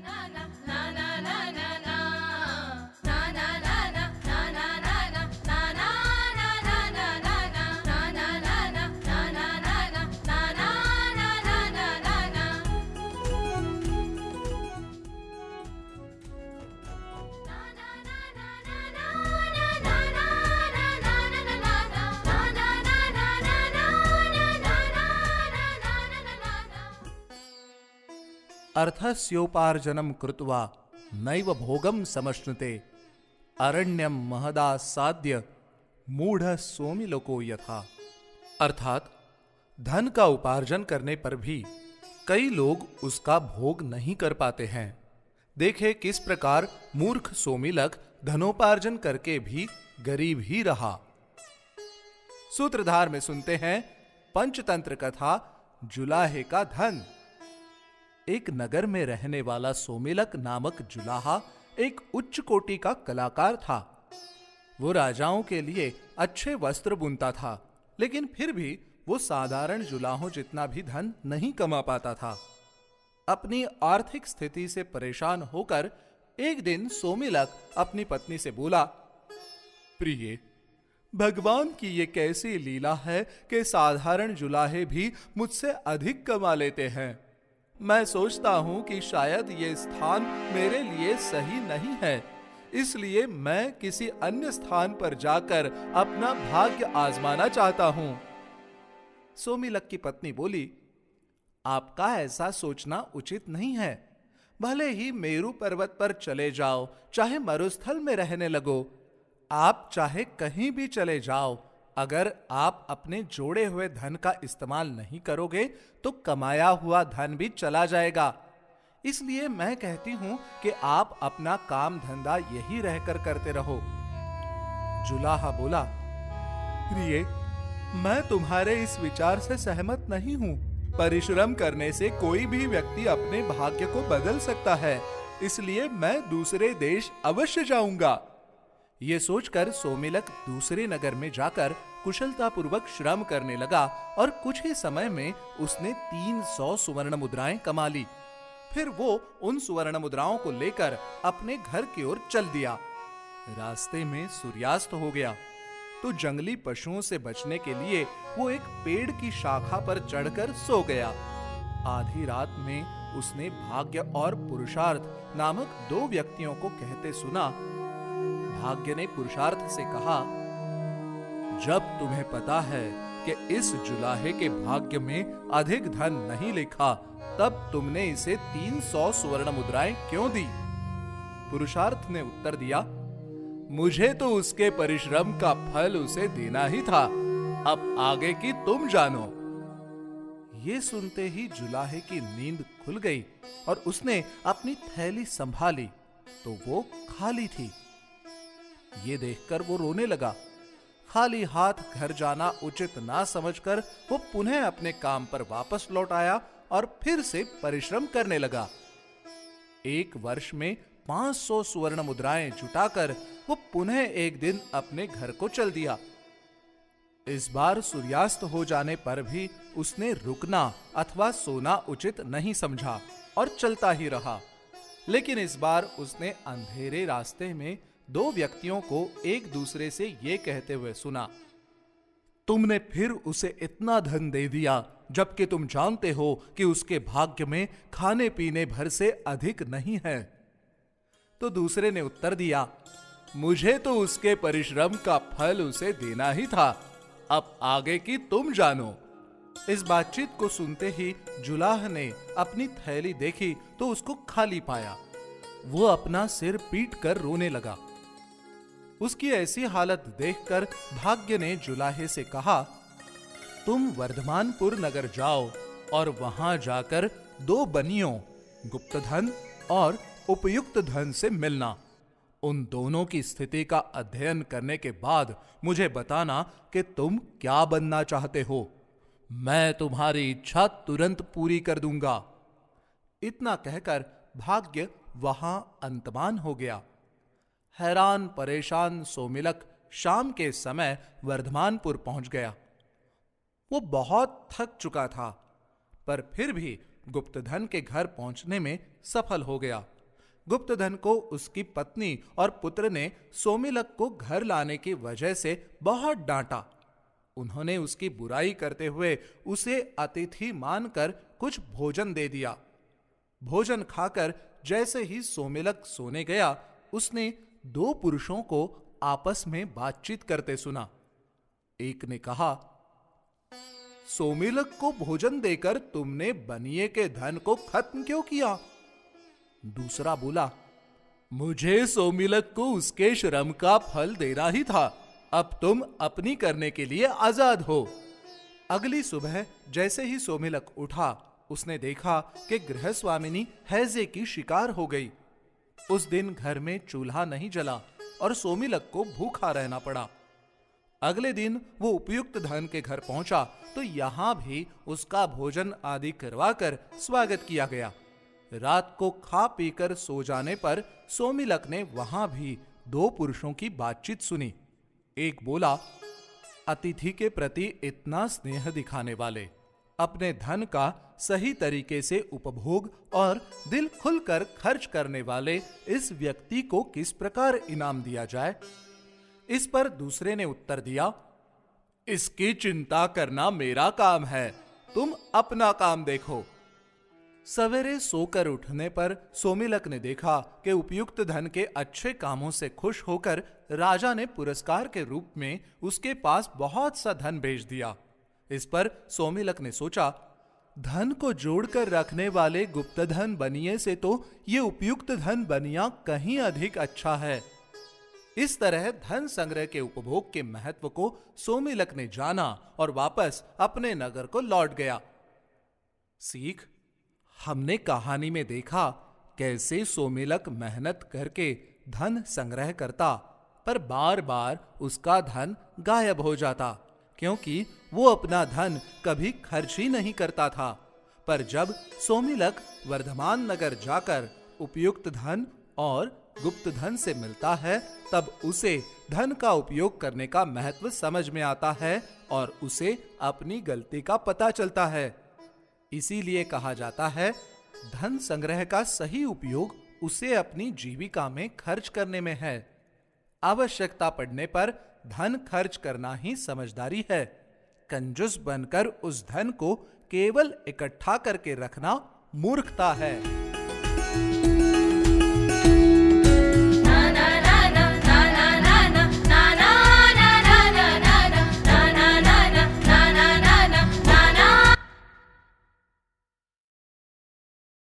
na na na. अर्थस्योपार्जनम कृत्वा नैव भोगम समश्नुते। अरण्यम महदासाद्य मूढ़ सोमिलोको यथा। अर्थात, धन का उपार्जन करने पर भी कई लोग उसका भोग नहीं कर पाते हैं। देखे किस प्रकार मूर्ख सोमिलक धनोपार्जन करके भी गरीब ही रहा। सूत्रधार में सुनते हैं, पंचतंत्र कथा जुलाहे का धन। एक नगर में रहने वाला सोमिलक नामक जुलाहा एक उच्च कोटि का कलाकार था। वो राजाओं के लिए अच्छे वस्त्र बुनता था, लेकिन फिर भी वो साधारण जुलाहों जितना भी धन नहीं कमा पाता था। अपनी आर्थिक स्थिति से परेशान होकर एक दिन सोमिलक अपनी पत्नी से बोला, प्रिय, भगवान की ये कैसी लीला है कि साधारण जुलाहे भी मुझसे अधिक कमा लेते हैं। मैं सोचता हूँ कि शायद ये स्थान मेरे लिए सही नहीं है। इसलिए मैं किसी अन्य स्थान पर जाकर अपना भाग्य आजमाना चाहता हूँ। सोमिलक की पत्नी बोली, आपका ऐसा सोचना उचित नहीं है। भले ही मेरु पर्वत पर चले जाओ, चाहे मरुस्थल में रहने लगो, आप चाहे कहीं भी चले जाओ अगर आप अपने जोड़े हुए धन का इस्तेमाल नहीं करोगे तो कमाया हुआ धन भी चला जाएगा। इसलिए मैं कहती हूँ कि आप अपना काम धंधा यही रहकर करते रहो। जुलाहा बोला, प्रिय, मैं तुम्हारे इस विचार से सहमत नहीं हूँ। परिश्रम करने से कोई भी व्यक्ति अपने भाग्य को बदल सकता है। इसलिए मैं दूसरे देश अवश्य जाऊँगा। ये सोचकर सोमिलक दूसरे नगर में जाकर कुशलता पूर्वक श्रम करने लगा और कुछ ही समय में उसने तीन सौ सुवर्ण मुद्राएँ कमा ली। फिर वो उन सुवर्ण मुद्राओं को लेकर अपने घर की ओर चल दिया। रास्ते में सूर्यास्त हो गया। तो जंगली पशुओं से बचने के लिए वो एक पेड़ की शाखा पर चढ़कर सो गया। आधी रात में उसने भाग्य और पुरुषार्थ नामक दो व्यक्तियों को कहते सुना भाग्य ने पुरुषार्थ से कहा, जब तुम्हें पता है कि इस जुलाहे के भाग्य में अधिक धन नहीं लिखा, तब तुमने इसे तीन सौ स्वर्ण मुद्राएँ क्यों दी? पुरुषार्थ ने उत्तर दिया, मुझे तो उसके परिश्रम का फल उसे देना ही था। अब आगे की तुम जानो। ये सुनते ही जुलाहे की नींद खुल गई और उसने अपनी थैली संभाली तो वो खाली थी। ये देखकर वो रोने लगा। खाली हाथ घर जाना उचित ना समझकर वो पुनः अपने काम पर वापस लौट आया और फिर से परिश्रम करने लगा। एक वर्ष में 500 स्वर्ण मुद्राएँ जुटाकर वो पुनः एक दिन अपने घर को चल दिया। इस बार सूर्यास्त हो जाने पर भी उसने रुकना अथवा सोना उचित नहीं समझा और चलता ही रहा। लेकिन इस बार उसने अंधेरे रास्ते में दो व्यक्तियों को एक दूसरे से ये कहते हुए सुना, तुमने फिर उसे इतना धन दे दिया, जबकि तुम जानते हो कि उसके भाग्य में खाने पीने भर से अधिक नहीं है। तो दूसरे ने उत्तर दिया, मुझे तो उसके परिश्रम का फल उसे देना ही था। अब आगे की तुम जानो। इस बातचीत को सुनते ही जुलाह ने अपनी थैली देखी तो उसको खाली पाया। वो अपना सिर पीट कर रोने लगा। उसकी ऐसी हालत देखकर भाग्य ने जुलाहे से कहा, तुम वर्धमानपुर नगर जाओ और वहाँ जाकर दो बनियों, गुप्त धन और उपयुक्त धन से मिलना। उन दोनों की स्थिति का अध्ययन करने के बाद मुझे बताना कि तुम क्या बनना चाहते हो। मैं तुम्हारी इच्छा तुरंत पूरी कर दूँगा। इतना कहकर भाग्य वहाँ अंतमान हो गया। हैरान, परेशान, सोमिलक शाम के समय वर्धमानपुर पहुँच गया। वो बहुत थक चुका था, पर फिर भी गुप्तधन के घर पहुँचने में सफल हो गया। गुप्तधन को उसकी पत्नी और पुत्र ने सोमिलक को घर लाने की वजह से बहुत डांटा। उन्होंने उसकी बुराई करते हुए उसे अतिथि मानकर कुछ भोजन दे दिया। भोजन खाकर जैसे ही सोमिलक सोने गया, उसने दो पुरुषों को आपस में बातचीत करते सुना। एक ने कहा, सोमिलक को भोजन देकर तुमने बनिए के धन को खत्म क्यों किया? दूसरा बोला, मुझे सोमिलक को उसके श्रम का फल देना ही था। अब तुम अपनी करने के लिए आज़ाद हो। अगली सुबह जैसे ही सोमिलक उठा, उसने देखा कि गृह स्वामिनी हैजे की शिकार हो गई। उस दिन घर में चूल्हा नहीं जला और सोमिलक को भूखा रहना पड़ा। अगले दिन वो उपयुक्त धन के घर पहुँचा तो यहाँ भी उसका भोजन आदि करवाकर स्वागत किया गया। रात को खा पीकर सो जाने पर सोमिलक ने वहाँ भी दो पुरुषों की बातचीत सुनी। एक बोला, अतिथि के प्रति इतना स्नेह दिखाने वाले अपने धन का सही तरीके से उपभोग और दिल खुलकर खर्च करने वाले इस व्यक्ति को किस प्रकार इनाम दिया जाए? इस पर दूसरे ने उत्तर दिया, इसकी चिंता करना मेरा काम है। तुम अपना काम देखो। सवेरे सोकर उठने पर सोमिलक ने देखा कि उपयुक्त धन के अच्छे कामों से खुश होकर राजा ने पुरस्कार के रूप में उसके पास बहुत सा धन भेज दिया। इस पर सोमिलक ने सोचा, धन को जोड़कर रखने वाले गुप्त धन बनिए से तो ये उपयुक्त धन बनिया कहीं अधिक अच्छा है। इस तरह धन संग्रह के उपभोग के महत्व को सोमिलक ने जाना और वापस अपने नगर को लौट गया। सीख, हमने कहानी में देखा कैसे सोमिलक मेहनत करके धन संग्रह करता, पर बार बार उसका धन गायब हो जाता। क्योंकि वो अपना धन कभी खर्च ही नहीं करता था। पर जब सोमिलक वर्धमान नगर जाकर उपयुक्त धन और गुप्त धन से मिलता है, तब उसे धन का उपयोग करने का महत्व समझ में आता है और उसे अपनी गलती का पता चलता है। इसीलिए कहा जाता है, धन संग्रह का सही उपयोग उसे अपनी जीविका में खर्च करने में है। आवश्यकता पड़ने पर धन खर्च करना ही समझदारी है। कंजूस बनकर उस धन को केवल इकट्ठा करके रखना मूर्खता है।